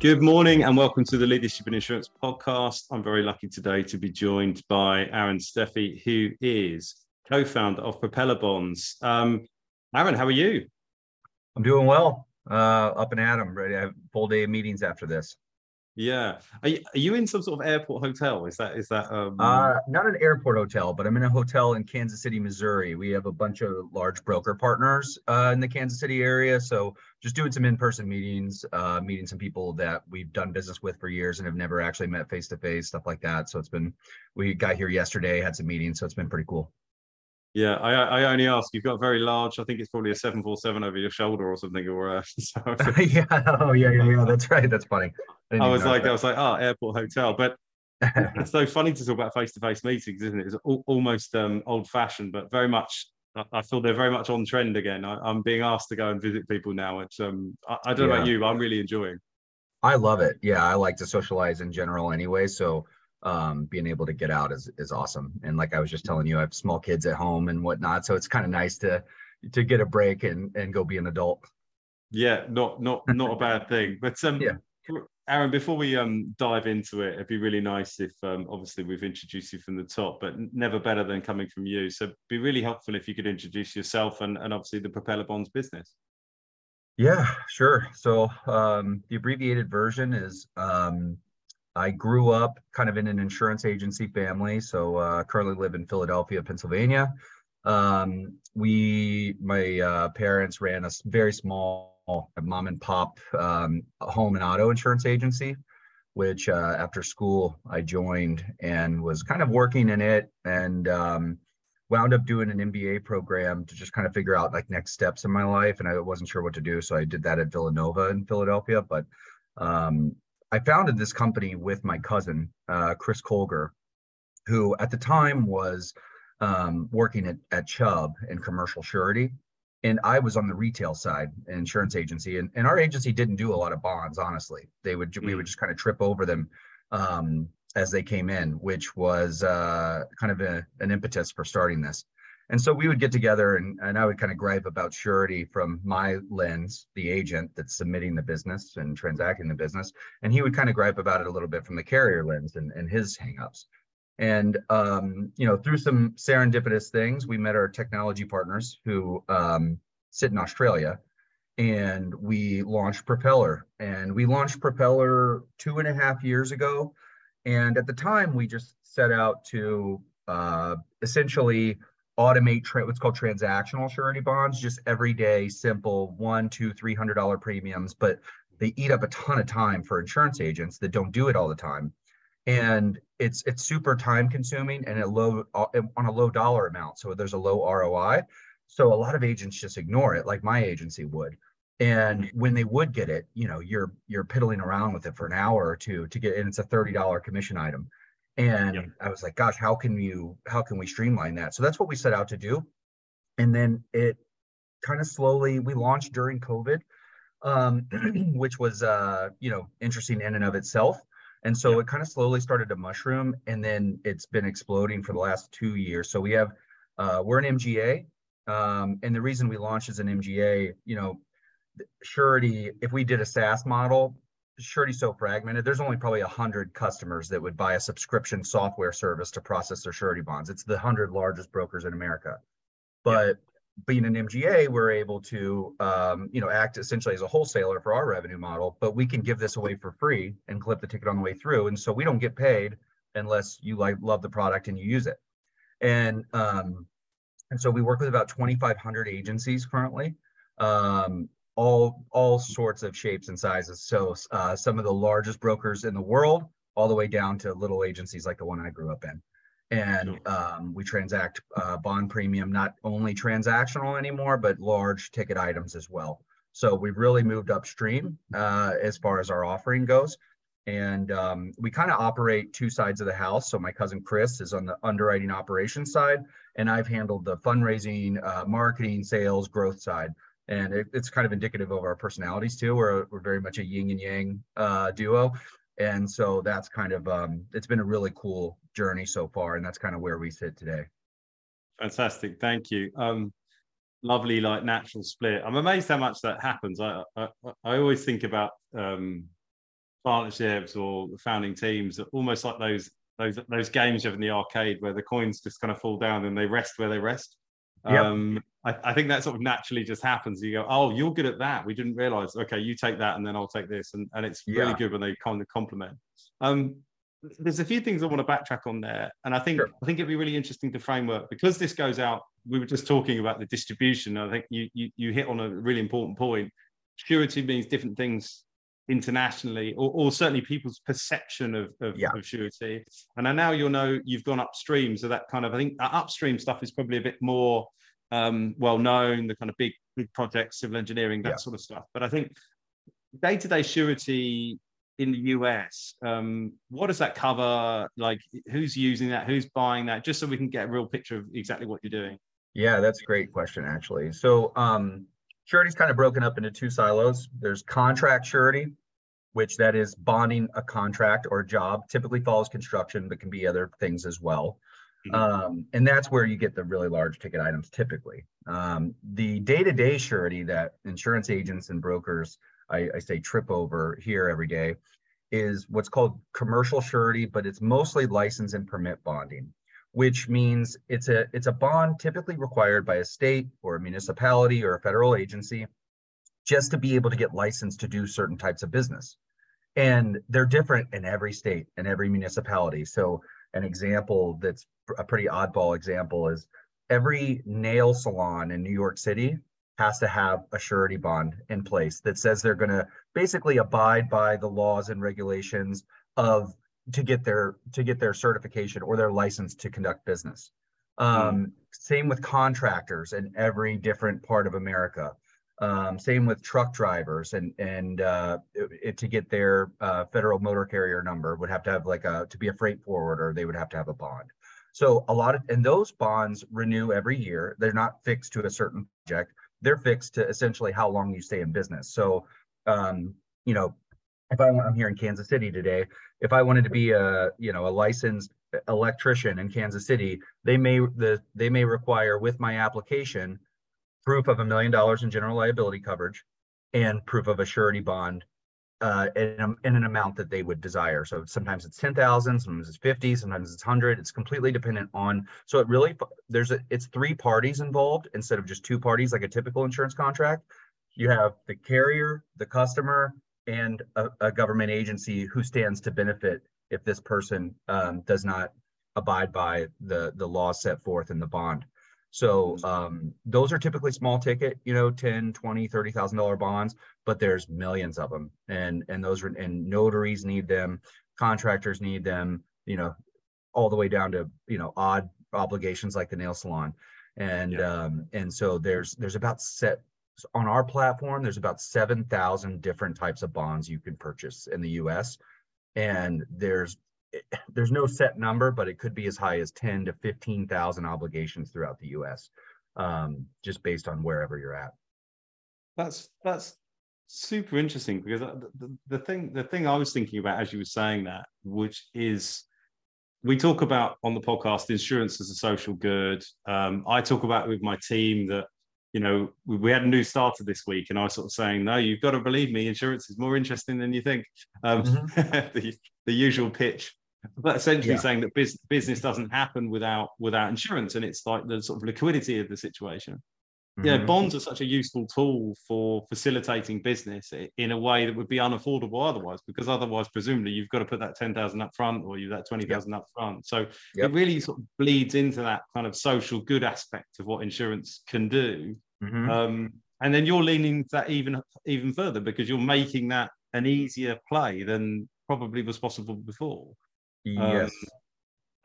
Good morning and welcome to the Leadership In Insurance podcast. I'm very lucky today to be joined by Aaron Steffey, who is co-founder of Propeller Bonds. Um, Aaron, how are you? I'm doing well. Uh, up and at 'em. Ready? I have full day of meetings after this. Yeah. Are you, are you in some sort of airport hotel? Is that is that um Uh, not an airport hotel, but I'm in a hotel in Kansas City, Missouri. We have a bunch of large broker partners uh, in the Kansas City area. So just doing some in-person meetings, uh, meeting some people that we've done business with for years and have never actually met face to face, stuff like that. So it's been, we got here yesterday, had some meetings, so it's been pretty cool. Yeah, I I only ask. You've got very large. I think it's probably a seven four seven over your shoulder or something. Or uh, so yeah, oh yeah, yeah, yeah. That's right. That's funny. didn't I was like, I was like, oh, airport hotel. But it's so funny to talk about face to face meetings, isn't it? It's al- almost um, old fashioned, but very much. I- I feel they're very much on trend again. I, I'm being asked to go and visit people now. It's um, I, I don't know about you, but I'm really enjoying. I love it. Yeah, I like to socialize in general anyway. So um, being able to get out is is awesome. And like I was just telling you, I have small kids at home and whatnot. So it's kind of nice to to get a break and and go be an adult. Yeah, not not not a bad thing. But um, Yeah. Aaron, before we um dive into it, it'd be really nice if um obviously we've introduced you from the top, but never better than coming from you. So it'd be really helpful if you could introduce yourself and and obviously the Propeller Bonds business. Yeah, sure. So um, the abbreviated version is um, I grew up kind of in an insurance agency family. So uh, currently live in Philadelphia, Pennsylvania. Um, we, my uh, parents ran a very small mom and pop um, home and auto insurance agency, which uh, after school I joined and was kind of working in it and um, wound up doing an MBA program to just kind of figure out like next steps in my life. And I wasn't sure what to do. So I did that at Villanova in Philadelphia. But um, I founded this company with my cousin, uh, Chris Colger, who at the time was um, working at, at Chubb in commercial surety. And I was on the retail side, an insurance agency, and, and our agency didn't do a lot of bonds, honestly. They would we would just kind of trip over them um, as they came in, which was uh, kind of a, an impetus for starting this. And so we would get together and, and I would kind of gripe about surety from my lens, the agent that's submitting the business and transacting the business. And he would kind of gripe about it a little bit from the carrier lens and, and his hangups. And um, you know, through some serendipitous things, we met our technology partners who um, sit in Australia, and we launched Propeller. And we launched Propeller two and a half years ago. And at the time, we just set out to uh, essentially automate tra- what's called transactional surety bonds, just everyday, simple one, two, three hundred dollar premiums, but they eat up a ton of time for insurance agents that don't do it all the time. And it's it's super time consuming and a low uh, on a low dollar amount so there's a low roi so a lot of agents just ignore it like my agency would. And when they would get it you know you're you're piddling around with it for an hour or two to get and it's a $30 commission item and Yep. i was like gosh how can you how can we streamline that so that's what we set out to do and then it kind of slowly we launched during covid um, which was uh, you know interesting in and of itself and so it kind of slowly started to mushroom and then it's been exploding for the last two years. So we have, uh, we're an MGA. Um, and the reason we launched as an MGA, you know, surety, if we did a SaaS model, surety's so fragmented, there's only probably a hundred customers that would buy a subscription software service to process their surety bonds. It's the hundred largest brokers in America. But being an MGA, we're able to, um, you know, act essentially as a wholesaler for our revenue model, but we can give this away for free and clip the ticket on the way through. And so we don't get paid unless you like love the product and you use it. And um, and so we work with about 2,500 agencies currently, um, all all sorts of shapes and sizes. So uh, some of the largest brokers in the world, all the way down to little agencies like the one I grew up in. And um, we transact uh, bond premium not only transactional anymore but large ticket items as well. So we've really moved upstream uh, as far as our offering goes. And um, we kind of operate two sides of the house. So my cousin chris is on the underwriting operations side and i've handled the fundraising uh, marketing sales growth side and it, it's kind of indicative of our personalities too we're, we're very much a yin and yang uh, duo and so that's kind of um, it's been a really cool journey so far and that's kind of where we sit today Fantastic, thank you. Um, lovely, like natural split. I'm amazed how much that happens. I I, I always think about um, partnerships or founding teams, almost like those those those games you have in the arcade where the coins just kind of fall down and they rest where they rest. Yep. Um, I, I, think that sort of naturally just happens. You go, oh, you're good at that. We didn't realize. Okay, you take that, and then I'll take this, and, and it's really yeah. good when they kind of complement. Um, there's a few things I want to backtrack on there, and I think sure. I think it'd be really interesting to framework because this goes out. We were just talking about the distribution. I think you you, you hit on a really important point. Surety means different things internationally, or, or certainly people's perception of, of, yeah. of surety. And I now you'll know you've gone upstream, so that kind of I think upstream stuff is probably a bit more um, well known, the kind of big big projects, civil engineering, that yeah. sort of stuff. But I think day to day surety in the US, um, what does that cover? Like, who's using that? Who's buying that? Just so we can get a real picture of exactly what you're doing. Yeah, that's a great question, actually. So, um, surety is kind of broken up into two silos. There's contract surety, which that is bonding a contract or a job, typically follows construction, but can be other things as well. Mm-hmm. Um, and that's where you get the really large ticket items typically. Um, the day-to-day surety that insurance agents and brokers, I, I say trip over here every day, is what's called commercial surety, but it's mostly license and permit bonding, which means it's a it's a bond typically required by a state or a municipality or a federal agency just to be able to get licensed to do certain types of business. And they're different in every state and every municipality. So an example that's a pretty oddball example is every nail salon in New York City has to have a surety bond in place that says they're going to basically abide by the laws and regulations of to get their to get their certification or their license to conduct business. Um, mm. Same with contractors in every different part of America. Um, same with truck drivers and and uh, it, to get their uh, federal motor carrier number would have to have like a to be a freight forwarder they would have to have a bond. So a lot of and those bonds renew every year. They're not fixed to a certain project. They're fixed to essentially how long you stay in business. So um, you know, if I I'm here in Kansas City today, if I wanted to be a you know a licensed electrician in Kansas City, they may the they may require with my application proof of a million dollars in general liability coverage and proof of a surety bond uh, in, in, an amount that they would desire. So sometimes it's 10,000, sometimes it's 50, sometimes it's 100. It's completely dependent on, so it really, there's a, it's three parties involved instead of just two parties like a typical insurance contract. You have the carrier, the customer, and a, a government agency who stands to benefit if this person um, does not abide by the, the laws set forth in the bond. So um, those are typically small ticket, you know, 10, 20, 30,000 dollar bonds, but there's millions of them. And and those are and notaries need them, contractors need them, you know, all the way down to, you know, odd obligations like the nail salon. And yeah. um, and so there's there's about set on our platform, there's about 7,000 different types of bonds you can purchase in the US. And there's there's no set number, but it could be as high as 10 to 15,000 obligations throughout the US, um, just based on wherever you're at. That's, that's super interesting because the, the, the thing, the thing I was thinking about as you were saying that, which is we talk about on the podcast insurance as a social good. Um, I talk about with my team that you know we, we, had a new starter this week, and I was sort of saying, no, you've got to believe me, insurance is more interesting than you think. Um, mm-hmm. the, the usual pitch essentially yeah. saying that business, business doesn't happen without without insurance and it's like the sort of liquidity of the situation mm-hmm. yeah bonds are such a useful tool for facilitating business in a way that would be unaffordable otherwise because otherwise presumably you've got to put that 10,000 up front or you that 20,000 yep. up front so yep. it really sort of bleeds into that kind of social good aspect of what insurance can do mm-hmm. um, and then you're leaning that even even further because you're making that an easier play than probably was possible before Yes.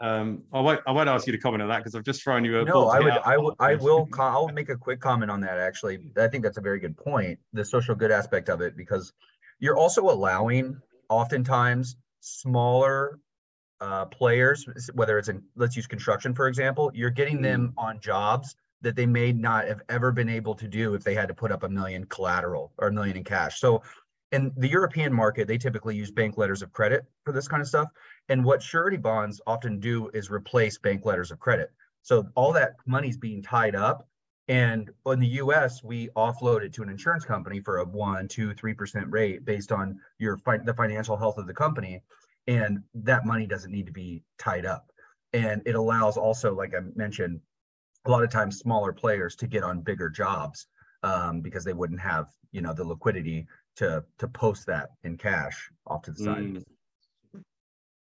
Um, um, I won't. I won't ask you to comment on that because I've just thrown you a. No, I would. I would. I will. I'll make a quick comment on that. Actually, I think that's a very good point. The social good aspect of it, because you're also allowing, oftentimes, smaller uh, players, whether it's in let's use construction for example, you're getting them mm. on jobs that they may not have ever been able to do if they had to put up a million collateral or a million in cash. So in the European market, they typically use bank letters of credit for this kind of stuff. And what surety bonds often do is replace bank letters of credit. So all that money's being tied up And in the US, we offload it to an insurance company for a one, two, three percent rate based on your fi- the financial health of the company. And that money doesn't need to be tied up. And it allows also, like I mentioned, a lot of times smaller players to get on bigger jobs um, because they wouldn't have, you know, the liquidity to to post that in cash off to the side. Mm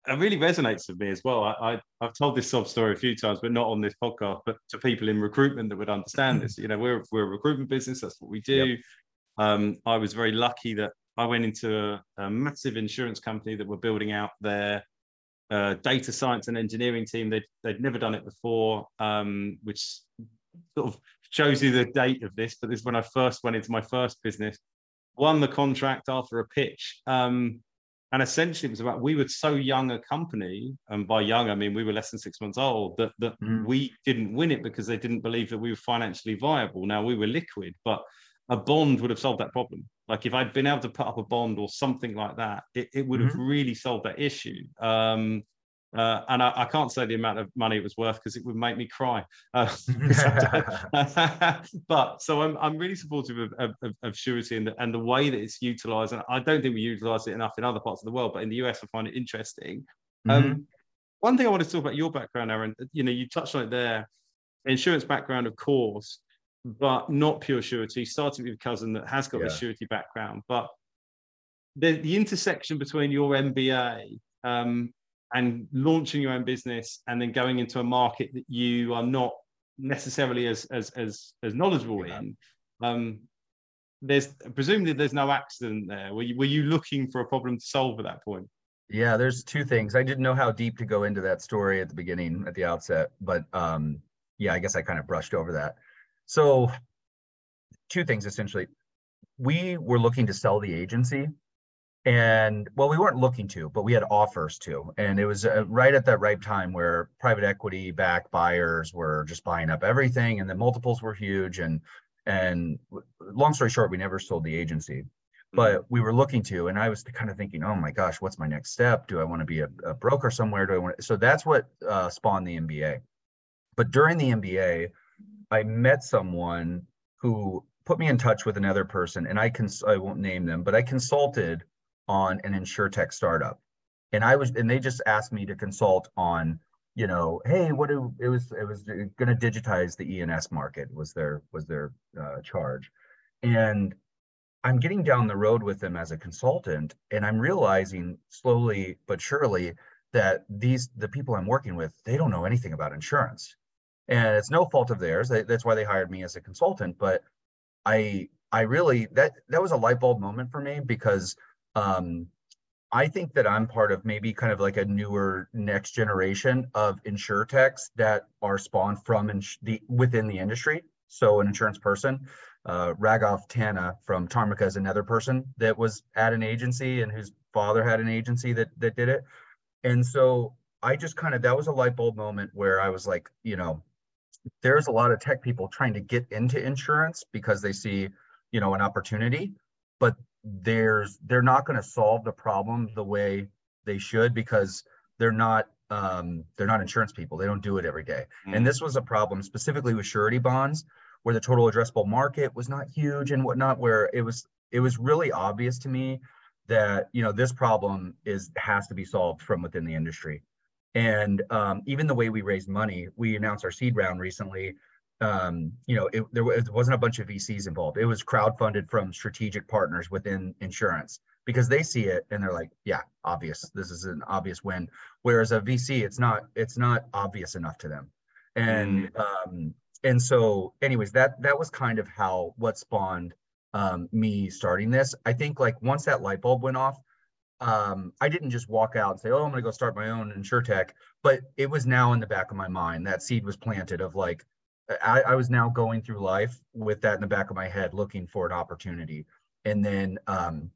it really resonates with me as well. I, I have told this sob story a few times, but not on this podcast. But to people in recruitment that would understand this, you know, we're we're a recruitment business. That's what we do. Yep. Um, I was very lucky that I went into a, a, massive insurance company that were building out their uh, data science and engineering team. They'd they'd never done it before, um, which sort of shows you the date of this. But this is when I first went into my first business. Won the contract after a pitch. Um, and essentially it was about we were so young a company and by young i mean we were less than six months old that, that mm. we didn't win it because they didn't believe that we were financially viable now we were liquid but a bond would have solved that problem like if i'd been able to put up a bond or something like that it, it would have mm-hmm. really solved that issue um, uh, and I, I, can't say the amount of money it was worth because it would make me cry. Uh, but so I'm, I'm really supportive of, of, of surety and the, and the way that it's utilized. And I don't think we utilize it enough in other parts of the world, but in the US, I find it interesting. Um, mm-hmm. Um, one thing I want to talk about your background, Aaron, you know, you touched on it there, insurance background, of course, but not pure surety, starting with a cousin that has got yeah. a surety background. But the, the intersection between your MBA um, and launching your own business and then going into a market that you are not necessarily as as as, as knowledgeable yeah. in um there's presumably there's no accident there. Were you, were you looking for a problem to solve at that point? Yeah there's two things. I didn't know how deep to go into that story at the beginning at the outset but um yeah i guess i kind of brushed over that. So two things essentially. We were looking to sell the agency and well we weren't looking to but we had offers to. And it was uh, right at that right time where private equity back buyers were just buying up everything and the multiples were huge. And and long story short we never sold the agency. But mm-hmm. we were looking to and i was kind of thinking oh my gosh what's my next step? Do i want to be a, a broker somewhere? Do i want to... so that's what uh, spawned the mba but during the mba i met someone who put me in touch with another person and i cons- i won't name them but i consulted on an insurtech startup. And i was and they just asked me to consult on you know hey what do it was it was going to digitize the E&S market was their was their uh, charge. And i'm getting down the road with them as a consultant and i'm realizing slowly but surely that these the people i'm working with they don't know anything about insurance. And it's no fault of theirs. That's why they hired me as a consultant. But i i really that that was a light bulb moment for me because um, I think that I'm part of maybe kind of like a newer next generation of insurtechs that are spawned from ins- the within the industry. So an insurance person, uh, Tanna from Tarmika is another person that was at an agency and whose father had an agency that that did it. And so I just kind of that was a light bulb moment where I was like, you know, there's a lot of tech people trying to get into insurance because they see, you know, an opportunity, but there's they're not going to solve the problem the way they should because they're not um, they're not insurance people. They don't do it every day. Mm. And this was a problem specifically with surety bonds, where the total addressable market was not huge and whatnot. Where it was it was really obvious to me that you know this problem is has to be solved from within the industry. And um, even the way we raised money, we announced our seed round recently um, you know, it, there it wasn't a bunch of VCs involved. It was crowdfunded from strategic partners within insurance because they see it and they're like, yeah, obvious. This is an obvious win. Whereas a VC, it's not, it's not obvious enough to them. And mm. um, and so, anyways, that that was kind of how what spawned um, me starting this. I think like once that light bulb went off, um, I didn't just walk out and say, "Oh, I'm going to go start my own insurtech," but it was now in the back of my mind. That seed was planted of like, I, I, was now going through life with that in the back of my head, looking for an opportunity. And then um,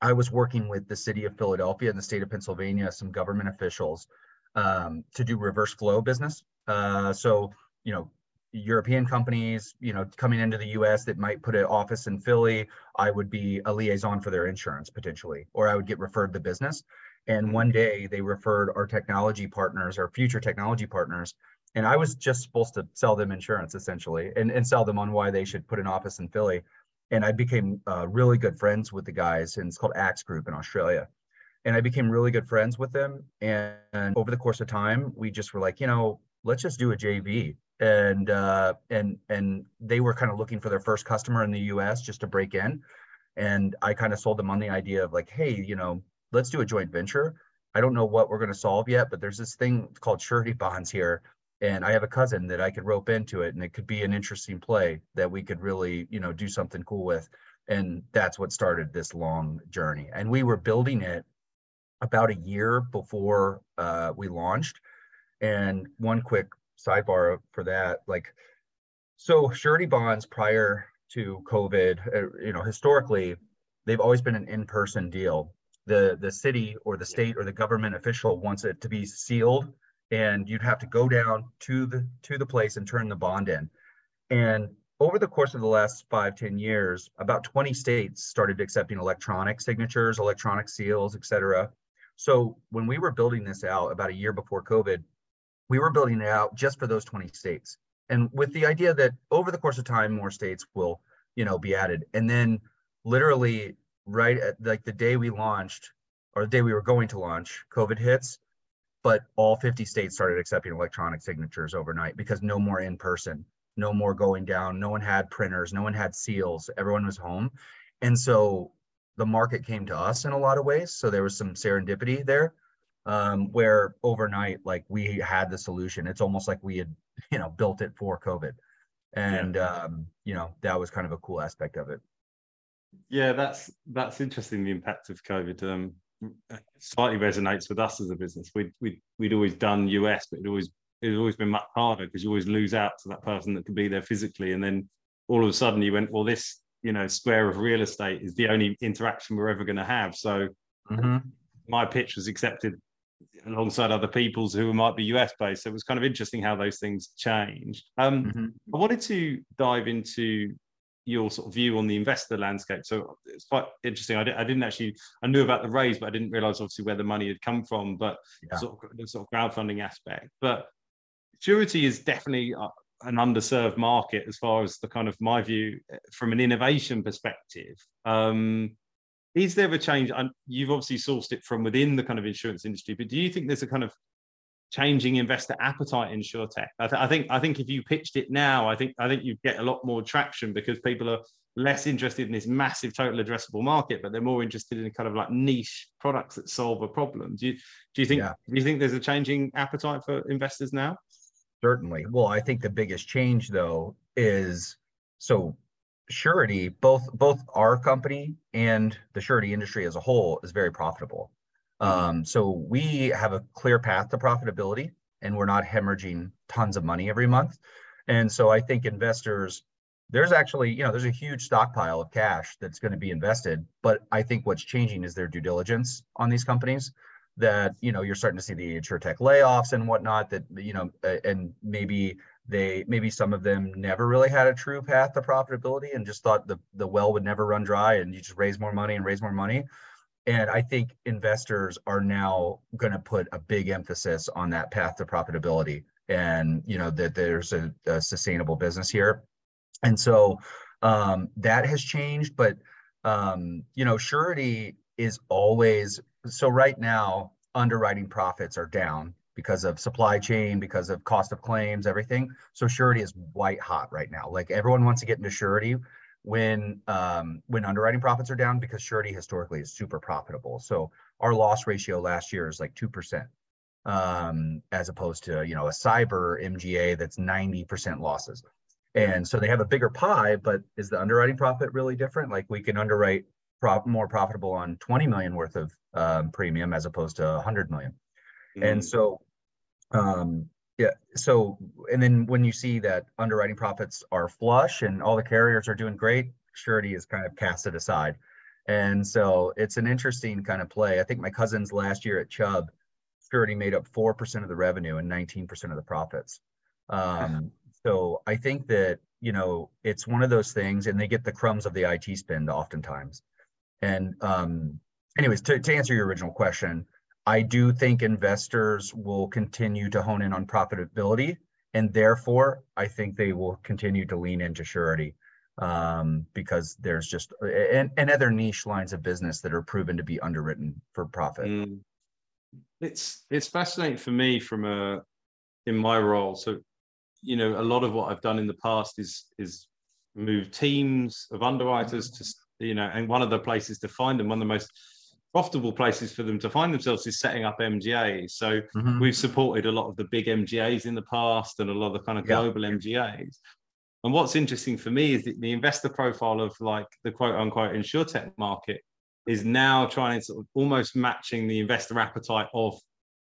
I was working with the city of Philadelphia and the state of Pennsylvania, some government officials um, to do reverse flow business. Uh, so, you know, European companies, you know, coming into the US that might put an office in Philly, I would be a liaison for their insurance potentially, or I would get referred the business. And one day they referred our technology partners, our future technology partners, and I was just supposed to sell them insurance essentially, and and sell them on why they should put an office in Philly. And I became uh, really good friends with the guys, and it's called Axe Group in Australia. And I became really good friends with them. And, over the course of time, we just were like, you know, let's just do a JV. And uh, and and they were kind of looking for their first customer in the U.S. just to break in. And I kind of sold them on the idea of like, hey, you know, let's do a joint venture. I don't know what we're going to solve yet, but there's this thing called surety bonds here and I have a cousin that I could rope into it, and it could be an interesting play that we could really, you know, do something cool with. And that's what started this long journey. And we were building it about a year before uh, we launched. And one quick sidebar for that, like, so surety bonds prior to COVID, uh, you know, historically, they've always been an in-person deal. The the city or the state or the government official wants it to be sealed and you'd have to go down to the to the place and turn the bond in. And over the course of the last five ten years, about 20 states started accepting electronic signatures, electronic seals, et cetera. So when we were building this out about a year before COVID, we were building it out just for those 20 states. And with the idea that over the course of time, more states will, you know, be added. And then literally right at like the day we launched or the day we were going to launch, COVID hits but all 50 states started accepting electronic signatures overnight because no more in person, no more going down. No one had printers, no one had seals. Everyone was home. And so the market came to us in a lot of ways. So there was some serendipity there um, where overnight, like we had the solution. It's almost like we had, you know, built it for COVID. And, yeah. um, you know, that was kind of a cool aspect of it. Yeah, that's that's interesting. The impact of COVID. Um, slightly resonates with us as a business. We'd, we'd, we'd always done US, but it always it's always been much harder because you always lose out to that person that could be there physically. And then all of a sudden you went, well, this, you know, square of real estate is the only interaction we're ever going to have. So mm-hmm. my pitch was accepted alongside other people's who might be US based. So it was kind of interesting how those things changed. Um, mm-hmm. I wanted to dive into your sort of view on the investor landscape. So it's quite interesting. I, I didn't actually I knew about the raise, but I didn't realize obviously where the money had come from. But yeah. sort of the sort of crowdfunding aspect. But surety is definitely uh, an underserved market as far as the kind of my view uh, from an innovation perspective. Um, is there a change? You've obviously sourced it from within the kind of insurance industry, but do you think there's a kind of changing investor appetite in tech. I, th- I, think I think if you pitched it now, I think I think you'd get a lot more traction because people are less interested in this massive total addressable market, but they're more interested in kind of like niche products that solve a problem. Do you do you think yeah. do you think there's a changing appetite for investors now? Certainly. Well, I think the biggest change though is so surety both both our company and the surety industry as a whole is very profitable um, so we have a clear path to profitability and we're not hemorrhaging tons of money every month. And so I think investors, there's actually, you know, there's a huge stockpile of cash that's going to be invested. But I think what's changing is their due diligence on these companies that, you know, you're starting to see the tech layoffs and whatnot that, you know, and maybe they maybe some of them never really had a true path to profitability and just thought the, the well would never run dry and you just raise more money and raise more money and I think investors are now going to put a big emphasis on that path to profitability and, you know, that there's a, a sustainable business here. And so um, that has changed, but, um, you know, surety is always, so right now, underwriting profits are down because of supply chain, because of cost of claims, everything. So surety is white hot right now. Like everyone wants to get into surety when um, when underwriting profits are down because surety historically is super profitable. So our loss ratio last year is like two percent, um, as opposed to you know a cyber MGA that's ninety percent losses. And so they have a bigger pie, but is the underwriting profit really different? Like we can underwrite prop more profitable on 20 million worth of um, premium as opposed to 100 million. Mm-hmm. And so um, yeah. So, and then when you see that underwriting profits are flush and all the carriers are doing great, surety is kind of casted aside. And so it's an interesting kind of play. I think my cousins last year at Chubb, surety made up 4% of the revenue and 19% of the profits. Um, so I think that, you know, it's one of those things and they get the crumbs of the IT spend oftentimes. And um, anyways, to, to answer your original question, I do think investors will continue to hone in on profitability and therefore I think they will continue to lean into surety um, because there's just and, and other niche lines of business that are proven to be underwritten for profit. Mm. It's it's fascinating for me from a in my role. So, you know, a lot of what I've done in the past is is move teams of underwriters to you know, and one of the places to find them, one of the most profitable places for them to find themselves is setting up MGAs. So mm-hmm. we've supported a lot of the big MGAs in the past and a lot of the kind of global yeah. MGAs. And what's interesting for me is that the investor profile of like the quote unquote insurtech market is now trying to sort of almost matching the investor appetite of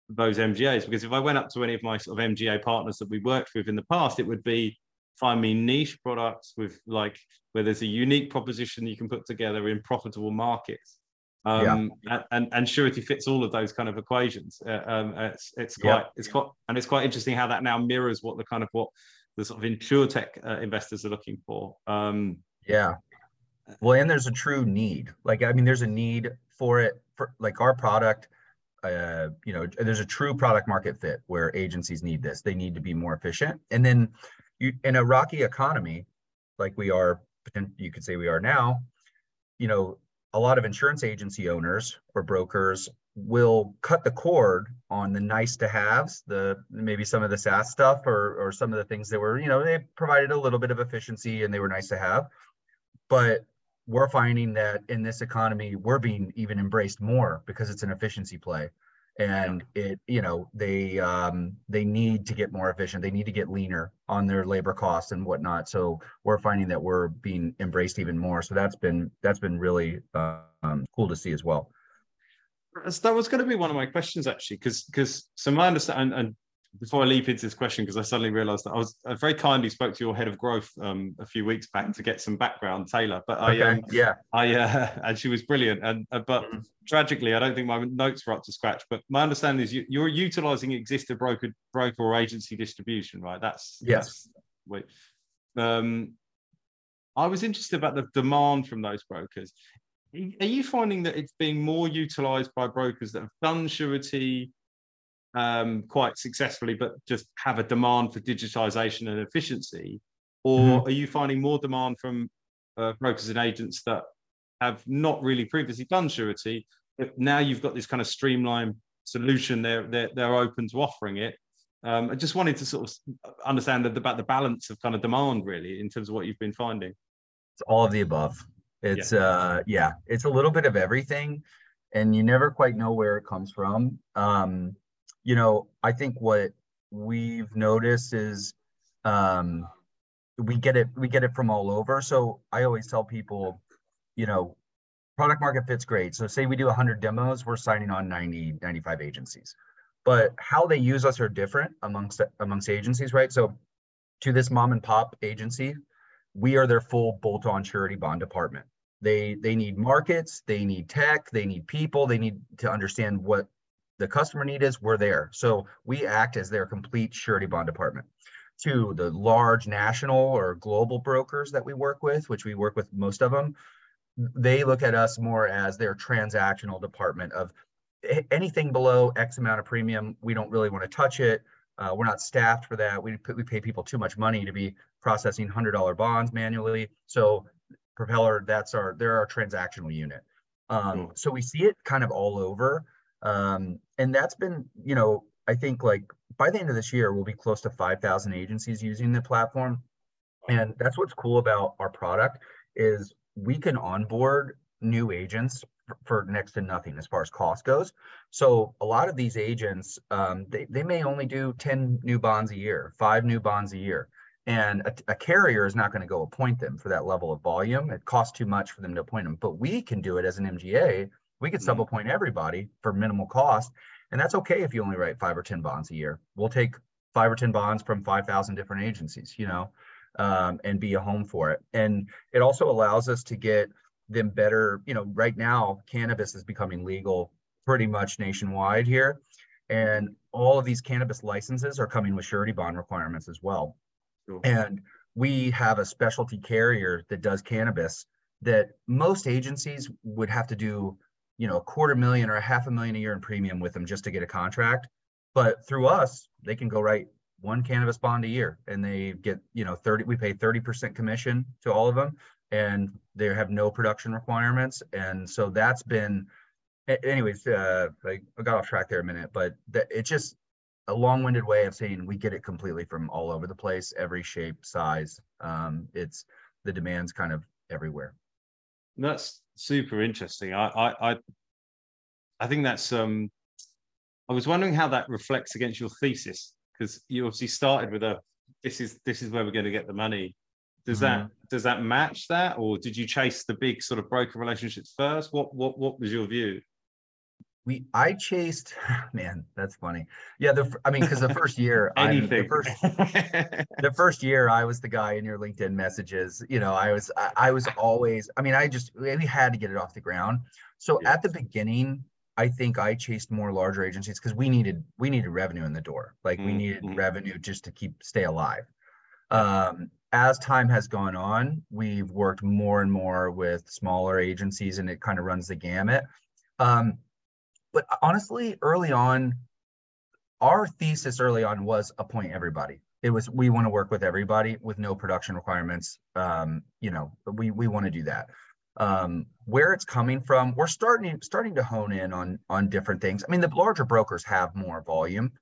those MGAs. Because if I went up to any of my sort of MGA partners that we worked with in the past, it would be find me niche products with like where there's a unique proposition you can put together in profitable markets. Um, yeah. and, and surety fits all of those kind of equations. Uh, um, it's it's quite yeah. it's quite and it's quite interesting how that now mirrors what the kind of what the sort of insurtech uh, investors are looking for. Um, yeah. Well, and there's a true need. Like I mean, there's a need for it for like our product. Uh, you know, there's a true product market fit where agencies need this. They need to be more efficient. And then you in a rocky economy like we are you could say we are now you know a lot of insurance agency owners or brokers will cut the cord on the nice to haves the maybe some of the SaaS stuff or or some of the things that were you know they provided a little bit of efficiency and they were nice to have. But we're finding that in this economy we're being even embraced more because it's an efficiency play and it you know they um, they need to get more efficient. They need to get leaner on their labor costs and whatnot. So we're finding that we're being embraced even more. So that's been that's been really um, cool to see as well. That was going to be one of my questions actually because because so my understanding and before I leap into this question, because I suddenly realised that I was I very kindly spoke to your head of growth um, a few weeks back to get some background, Taylor. But I, okay, um, yeah, I uh, and she was brilliant. And uh, but mm-hmm. tragically, I don't think my notes were up to scratch. But my understanding is you, you're utilising existing broker broker or agency distribution, right? That's yes. That's, wait, um, I was interested about the demand from those brokers. Are you finding that it's being more utilised by brokers that have done surety? Um, quite successfully, but just have a demand for digitization and efficiency? Or mm-hmm. are you finding more demand from uh, brokers and agents that have not really previously done surety, but now you've got this kind of streamlined solution, they're, they're, they're open to offering it. Um, I just wanted to sort of understand about the balance of kind of demand really in terms of what you've been finding. It's all of the above. It's yeah. uh yeah, it's a little bit of everything and you never quite know where it comes from. Um, you know, I think what we've noticed is um, we get it we get it from all over. So I always tell people, you know, product market fits great. So say we do 100 demos, we're signing on 90 95 agencies. But how they use us are different amongst amongst agencies, right? So to this mom and pop agency, we are their full bolt-on surety bond department. They they need markets, they need tech, they need people, they need to understand what the customer need is, we're there. So we act as their complete surety bond department. To the large national or global brokers that we work with, which we work with most of them, they look at us more as their transactional department of anything below X amount of premium, we don't really want to touch it. Uh, we're not staffed for that. We, we pay people too much money to be processing $100 bonds manually. So Propeller, that's our, they're our transactional unit. Um, So we see it kind of all over. Um, and that's been, you know, I think like by the end of this year, we'll be close to 5,000 agencies using the platform. And that's what's cool about our product is we can onboard new agents for next to nothing as far as cost goes. So a lot of these agents, um, they, they may only do 10 new bonds a year, five new bonds a year. And a, a carrier is not going to go appoint them for that level of volume. It costs too much for them to appoint them. But we can do it as an MGA we could mm-hmm. sub appoint everybody for minimal cost. And that's okay if you only write five or 10 bonds a year. We'll take five or 10 bonds from 5,000 different agencies, you know, um, and be a home for it. And it also allows us to get them better. You know, right now, cannabis is becoming legal pretty much nationwide here. And all of these cannabis licenses are coming with surety bond requirements as well. Cool. And we have a specialty carrier that does cannabis that most agencies would have to do you know a quarter million or a half a million a year in premium with them just to get a contract. But through us they can go write one cannabis bond a year and they get you know 30 we pay 30% commission to all of them and they have no production requirements. And so that's been anyways uh i got off track there a minute but that it's just a long-winded way of saying we get it completely from all over the place every shape size. Um it's the demands kind of everywhere. That's super interesting. I i i, I think that's um i was wondering how that reflects against your thesis because you obviously started with a this is this is where we're going to get the money. Does mm-hmm. that does that match that or did you chase the big sort of broker relationships first? What what what was your view we I chased man that's funny yeah the I mean because the first year anything the first the first year I was the guy in your LinkedIn messages you know I was I, I was always I mean I just we had to get it off the ground so yes. at the beginning I think I chased more larger agencies because we needed we needed revenue in the door. Like we needed mm-hmm. revenue just to keep stay alive. Um, as time has gone on, we've worked more and more with smaller agencies, and it kind of runs the gamut. Um, but honestly, early on, our thesis early on was appoint everybody. It was we want to work with everybody with no production requirements. Um, you know, we we want to do that um, where it's coming from. We're starting starting to hone in on on different things. I mean, the larger brokers have more volume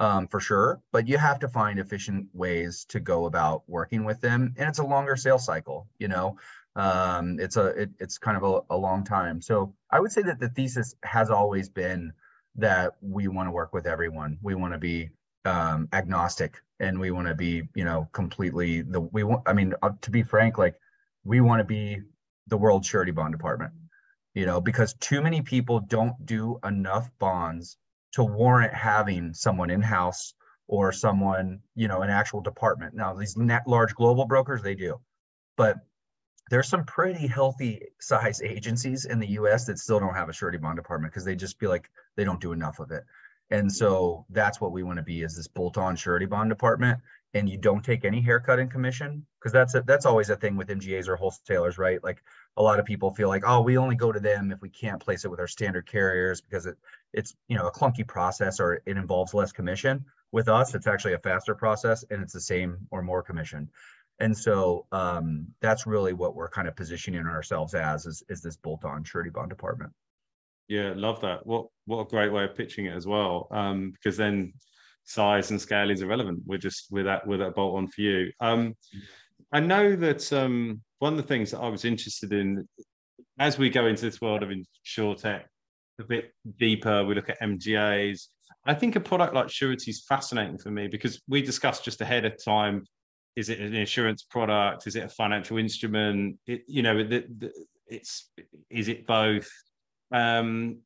um, for sure, but you have to find efficient ways to go about working with them, and it's a longer sales cycle. You know, um, it's a it, it's kind of a, a long time. So I would say that the thesis has always been that we want to work with everyone. We want to be um, agnostic, and we want to be you know completely the we want. I mean, uh, to be frank, like we want to be the world surety bond department you know because too many people don't do enough bonds to warrant having someone in house or someone you know an actual department now these net large global brokers they do but there's some pretty healthy size agencies in the us that still don't have a surety bond department because they just feel like they don't do enough of it and so that's what we want to be is this bolt-on surety bond department and you don't take any haircut in commission because that's a, that's always a thing with MGAs or wholesalers, right? Like a lot of people feel like, oh, we only go to them if we can't place it with our standard carriers because it it's you know a clunky process or it involves less commission. With us, it's actually a faster process and it's the same or more commission. And so um, that's really what we're kind of positioning ourselves as is, is this bolt-on surety bond department. Yeah, love that. What what a great way of pitching it as well. Um, because then size and scale is irrelevant. We're just with that with that bolt on for you. Um, I know that um, one of the things that I was interested in as we go into this world of insurtech a bit deeper, we look at MGAs. I think a product like Surety is fascinating for me because we discussed just ahead of time: is it an insurance product? Is it a financial instrument? It, you know, the, the, it's is it both? Um,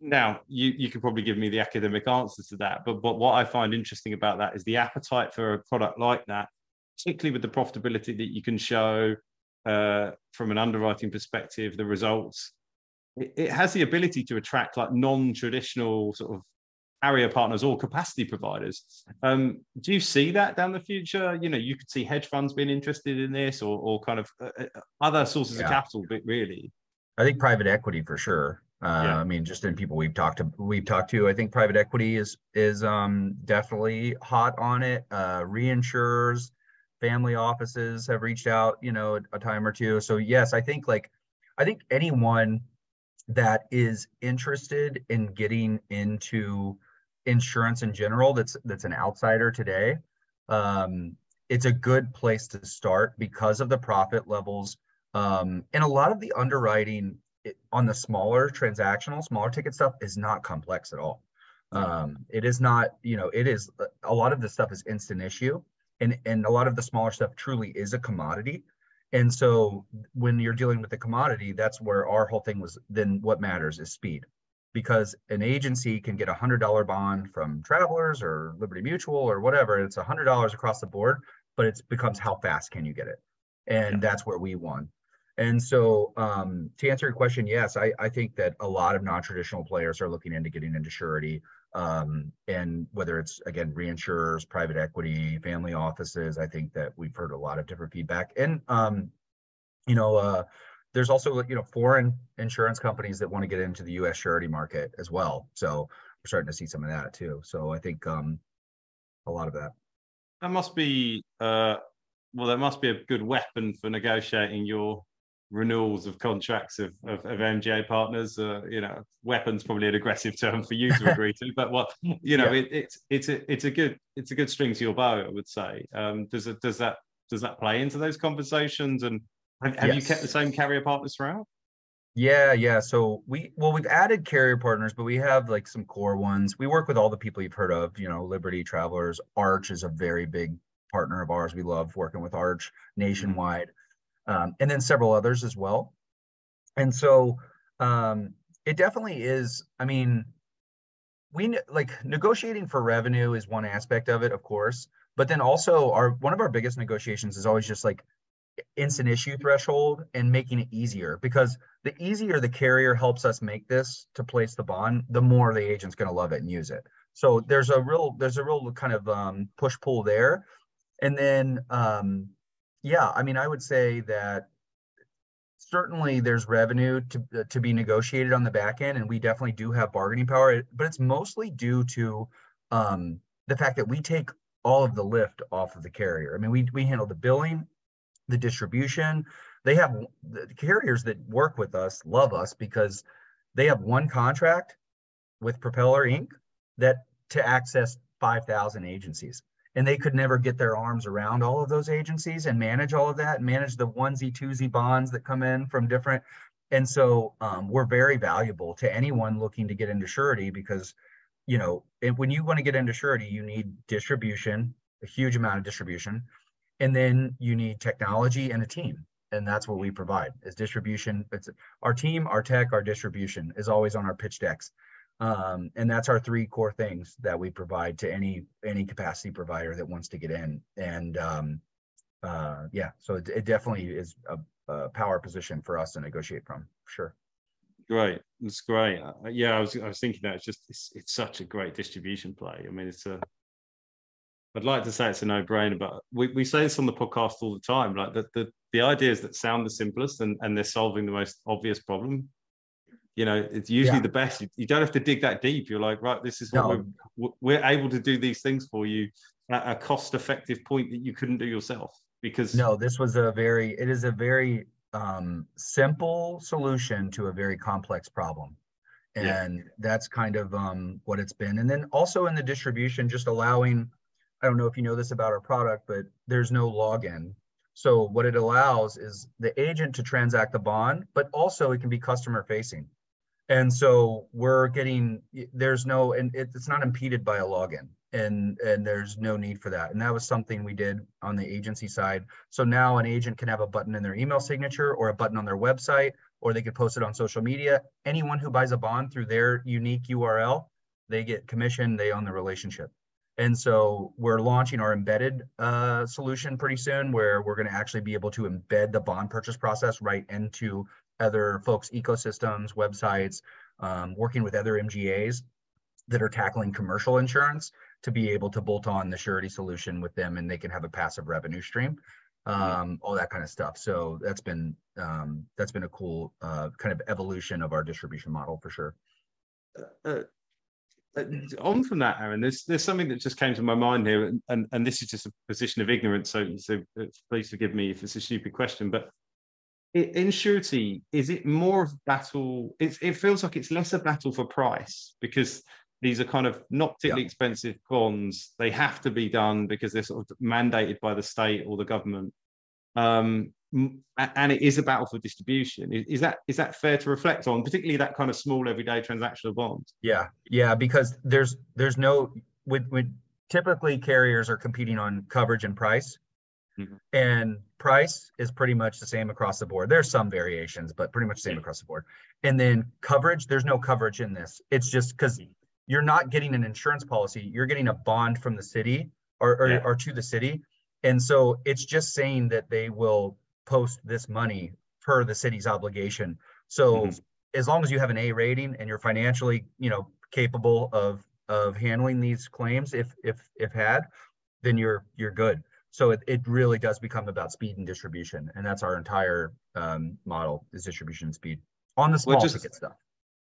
now you you could probably give me the academic answers to that but but what i find interesting about that is the appetite for a product like that particularly with the profitability that you can show uh, from an underwriting perspective the results it, it, has the ability to attract like non-traditional sort of carrier partners or capacity providers um, do you see that down the future you know you could see hedge funds being interested in this or, or kind of uh, uh other sources yeah. of capital but really i think private equity for sure uh, yeah. I mean, just in people we've talked to, we've talked to, I think private equity is is um, definitely hot on it. Uh, reinsurers, family offices have reached out, you know, a, a time or two. So yes, I think like, I think anyone that is interested in getting into insurance in general, that's that's an outsider today, um, it's a good place to start because of the profit levels um, and a lot of the underwriting on the smaller transactional, smaller ticket stuff is not complex at all. Um, it is not, you know, it is a lot of the stuff is instant issue, and and a lot of the smaller stuff truly is a commodity. And so when you're dealing with the commodity, that's where our whole thing was. Then what matters is speed, because an agency can get a hundred dollar bond from Travelers or Liberty Mutual or whatever. It's a hundred dollars across the board, but it becomes how fast can you get it, and yeah. that's where we won. And so, um, to answer your question, yes, I, I think that a lot of non-traditional players are looking into getting into surety, um, and whether it's again reinsurers, private equity, family offices. I think that we've heard a lot of different feedback, and um, you know, uh, there's also you know foreign insurance companies that want to get into the U.S. surety market as well. So we're starting to see some of that too. So I think um, a lot of that. that must be uh, well, that must be a good weapon for negotiating your renewals of contracts of, of, of MGA partners. Uh, you know, weapons probably an aggressive term for you to agree to, but what you know, yeah. it, it's it's a it's a good it's a good string to your bow, I would say. Um, does it does that does that play into those conversations? And have, have yes. you kept the same carrier partners throughout? Yeah, yeah. So we well, we've added carrier partners, but we have like some core ones. We work with all the people you've heard of. You know, Liberty Travelers. Arch is a very big partner of ours. We love working with Arch mm-hmm. nationwide, um, and then several others as well. And so um, it definitely is. I mean, we like negotiating for revenue is one aspect of it, of course, but then also our one of our biggest negotiations is always just like instant issue threshold and making it easier because the easier the carrier helps us make this to place the bond the more the agent's going to love it and use it. So there's a real there's a real kind of um, push pull there. And then um, yeah i mean i would say that certainly there's revenue to, to be negotiated on the back end and we definitely do have bargaining power but it's mostly due to um, the fact that we take all of the lift off of the carrier. I mean we, we handle the billing the distribution. They have the carriers that work with us love us because they have one contract with Propeller Inc. that to access 5,000 agencies. And they could never get their arms around all of those agencies and manage all of that, manage the onesie, twosie bonds that come in from different. And so um, we're very valuable to anyone looking to get into surety because, you know, when you want to get into surety, you need distribution, a huge amount of distribution and then you need technology and a team and that's what we provide is distribution. It's our team our tech our distribution is always on our pitch decks. Um, and that's our three core things that we provide to any any capacity provider that wants to get in. And um, uh, yeah so it, it definitely is a, a, power position for us to negotiate from sure. Great. That's great. Uh, yeah i was i was thinking that it's just it's, it's such a great distribution play. I mean it's a I'd like to say it's a no-brainer, but we, we say this on the podcast all the time. Like the, the the ideas that sound the simplest and, and they're solving the most obvious problem. You know, it's usually yeah. the best. You, don't have to dig that deep. You're like, right, this is what no. we're, we're able to do these things for you at a cost-effective point that you couldn't do yourself. Because no, this was a very, it is a very um, simple solution to a very complex problem and yeah. that's kind of um, what it's been and then also in the distribution just allowing I don't know if you know this about our product, but there's no login. So what it allows is the agent to transact the bond, but also it can be customer facing. And so we're getting there's no and it's not impeded by a login and and there's no need for that. And that was something we did on the agency side. So now an agent can have a button in their email signature or a button on their website or they could post it on social media. Anyone who buys a bond through their unique URL, they get commission, they own the relationship. And so we're launching our embedded uh, solution pretty soon, where we're going to actually be able to embed the bond purchase process right into other folks' ecosystems, websites, um, working with other MGAs that are tackling commercial insurance to be able to bolt on the surety solution with them, and they can have a passive revenue stream, mm-hmm. um, all that kind of stuff. So that's been um, that's been a cool uh, kind of evolution of our distribution model for sure. Uh, uh uh, on from that, Aaron, there's there's something that just came to my mind here, and, and, and this is just a position of ignorance. So so uh, please forgive me if it's a stupid question, but in surety, is it more of battle? It, it feels like it's less a battle for price because these are kind of not particularly yeah. expensive bonds. They have to be done because they're sort of mandated by the state or the government. Um, and it is a battle for distribution. Is that is that fair to reflect on, particularly that kind of small everyday transactional bond? Yeah, yeah, because there's there's no with with typically carriers are competing on coverage and price, mm-hmm. and price is pretty much the same across the board. There's some variations, but pretty much the same across the board. And then coverage, there's no coverage in this. It's just because you're not getting an insurance policy, you're getting a bond from the city or or, yeah. or to the city, and so it's just saying that they will post this money per the city's obligation. So mm-hmm. as long as you have an A rating and you're financially, you know, capable of of handling these claims if if if had, then you're you're good. So it, it really does become about speed and distribution. And that's our entire um, model is distribution speed on the small well, just, ticket stuff.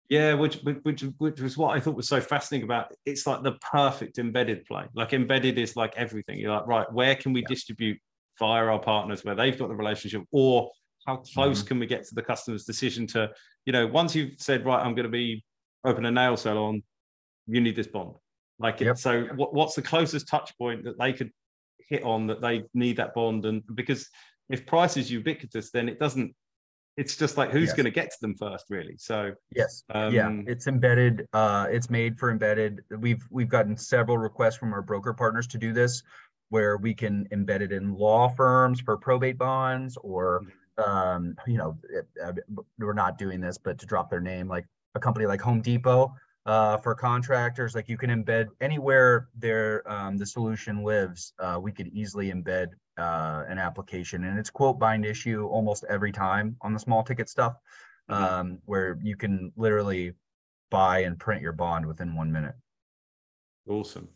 Yeah, which which which was what I thought was so fascinating about it. it's like the perfect embedded play. Like embedded is like everything. You're like, right, where can we yeah. distribute via our partners where they've got the relationship, or how close mm-hmm. can we get to the customer's decision to, you know, once you've said, right, I'm going to be open a nail salon, you need this bond. Like, yep. so what, what's the closest touch point that they could hit on that they need that bond? And because if price is ubiquitous, then it doesn't it's just like who's yes. going to get to them first really so yes um, yeah it's embedded uh it's made for embedded we've we've gotten several requests from our broker partners to do this where we can embed it in law firms for probate bonds or mm-hmm. um you know it, uh, we're not doing this but to drop their name like a company like home depot uh, for contractors like you can embed anywhere there um, the solution lives uh, we could easily embed uh, an application and it's quote bind issue almost every time on the small ticket stuff mm-hmm. um, where you can literally buy and print your bond within one minute awesome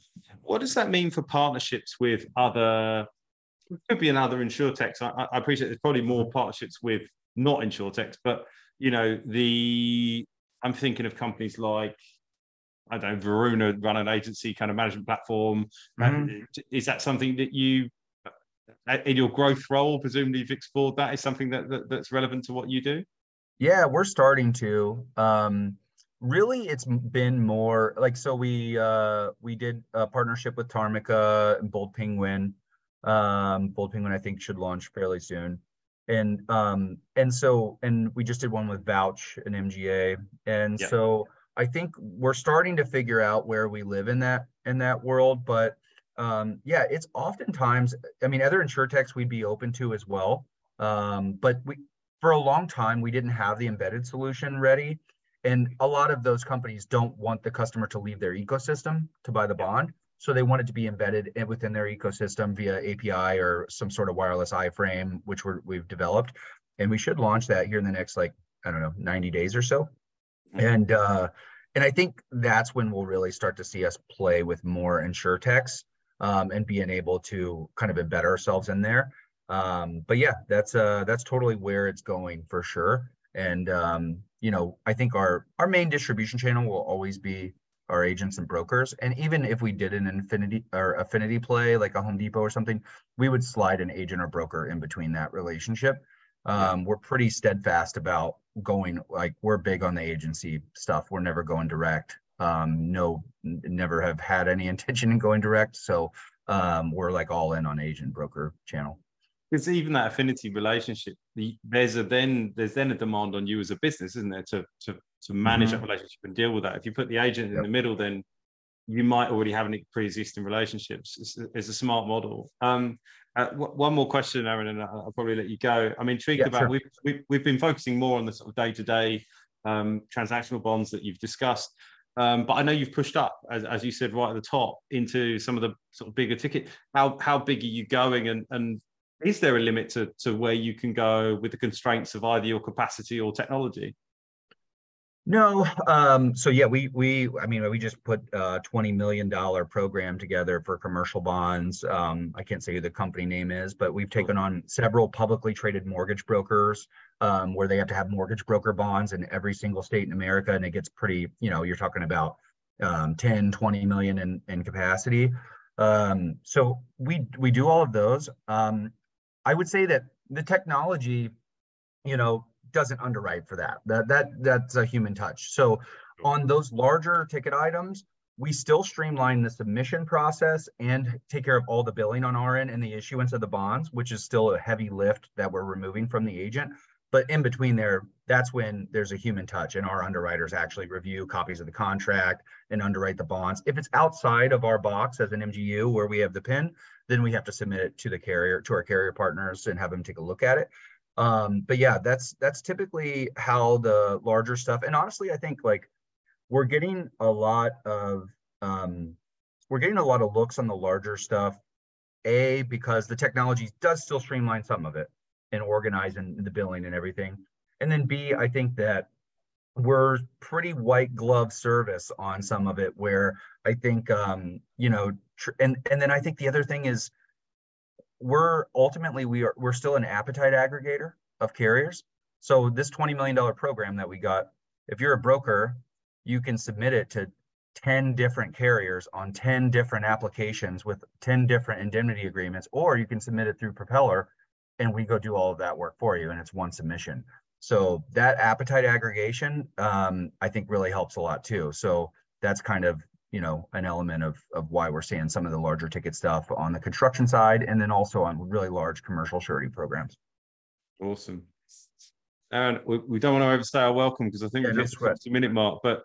what does that mean for partnerships with other could be another insurtechs I, I appreciate there's probably more partnerships with not insurtechs but you know the i'm thinking of companies like I don't know, Veruna run an agency kind of management platform. Mm-hmm. Is that something that you uh, in your growth role, presumably you've explored that is something that, that, that's relevant to what you do. Yeah, we're starting to. Um, really, it's been more like so. We uh, we did a partnership with Tarmika and Bold Penguin. Um, Bold Penguin, I think, should launch fairly soon, and um, and so and we just did one with Vouch and MGA, and yeah. so I think we're starting to figure out where we live in that in that world, but um, yeah, it's oftentimes, I mean, other insurtechs we'd be open to as well. Um, but we, for a long time, we didn't have the embedded solution ready. And a lot of those companies don't want the customer to leave their ecosystem to buy the bond. So they want it to be embedded within their ecosystem via API or some sort of wireless iframe, which we're, we've developed. And we should launch that here in the next, like, I don't know, 90 days or so. Mm-hmm. And, uh, and I think that's when we'll really start to see us play with more insurtechs um, and being able to kind of embed ourselves in there. Um, but yeah, that's uh, that's totally where it's going for sure. And um, you know, I think our our main distribution channel will always be our agents and brokers. And even if we did an infinity or affinity play like a Home Depot or something, we would slide an agent or broker in between that relationship. Um, yeah. We're pretty steadfast about going like we're big on the agency stuff. We're never going direct um, no never have had any intention in going direct so um, we're like all in on agent broker channel because even that affinity relationship the, there's a then there's then a demand on you as a business isn't there to to, to manage mm-hmm. that relationship and deal with that if you put the agent yep. in the middle then you might already have any pre-existing relationships it's, it's a smart model um, uh, w- one more question aaron and i'll probably let you go i'm intrigued yeah, about sure. we've, we've, we've been focusing more on the sort of day-to-day um, transactional bonds that you've discussed um, but I know you've pushed up, as, as you said right at the top, into some of the sort of bigger ticket. How how big are you going, and and is there a limit to to where you can go with the constraints of either your capacity or technology? No. Um, so yeah, we we I mean we just put a twenty million dollar program together for commercial bonds. Um, I can't say who the company name is, but we've taken on several publicly traded mortgage brokers um, where they have to have mortgage broker bonds in every single state in America, and it gets pretty. You know, you're talking about um, 10, 20 million in in capacity. Um, so we we do all of those. I would say that the technology, you know, doesn't underwrite for that. That that that's a human touch. So on those larger ticket items, we still streamline the submission process and take care of all the billing on our end and the issuance of the bonds, which is still a heavy lift that we're removing from the agent. But in between there, that's when there's a human touch and our underwriters actually review copies of the contract and underwrite the bonds. If it's outside of our box as an MGU where we have the pen, then we have to submit it to the carrier, to our carrier partners and have them take a look at it. Um, but yeah, that's that's typically how the larger stuff. And honestly, I think like we're getting a lot of um, we're getting a lot of looks on the larger stuff. A because the technology does still streamline some of it and organize and the billing and everything. And then B, I think that we're pretty white glove service on some of it where I think um, you know, tr- and and then I think the other thing is we're ultimately we are we're still an appetite aggregator of carriers. So this $20 million program that we got, if you're a broker you can submit it to 10 different carriers on 10 different applications with 10 different indemnity agreements, or you can submit it through Propeller and we go do all of that work for you and it's one submission. So that appetite aggregation, um, I think really helps a lot too. So that's kind of, you know, an element of, of why we're seeing some of the larger ticket stuff on the construction side and then also on really large commercial surety programs. Awesome. Aaron, we, we don't want to overstay our welcome because I think Yeah, we've no hit the sweat. 50 minute mark, but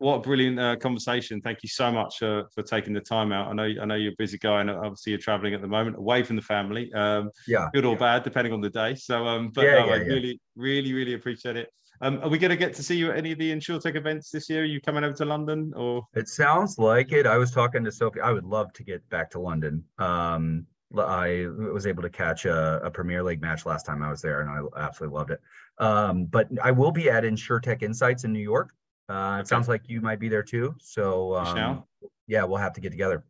what a brilliant uh, conversation. Thank you so much uh, for taking the time out. I know I know you're a busy guy and obviously you're traveling at the moment away from the family. Um, Yeah. good or bad, depending on the day. So, um, but Yeah, no, yeah, I yeah. really, really, really appreciate it. Um, are we going to get to see you at any of the InsurTech events this year? Are you coming over to London or? It sounds like it. I was talking to Sophie. I would love to get back to London. Um, I was able to catch a, a Premier League match last time I was there, and I absolutely loved it. Um, but I will be at InsurTech Insights in New York. Uh, it sounds like you might be there too. So um, yeah, we'll have to get together.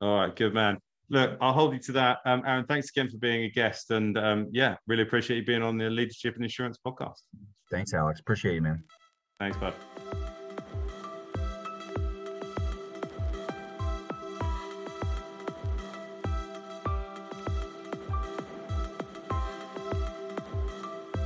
All right, good man. Look, I'll hold you to that. Um, Aaron, thanks again for being a guest. And um, yeah, really appreciate you being on the Leadership In Insurance podcast. Thanks, Alex. Appreciate you, man. Thanks, bud.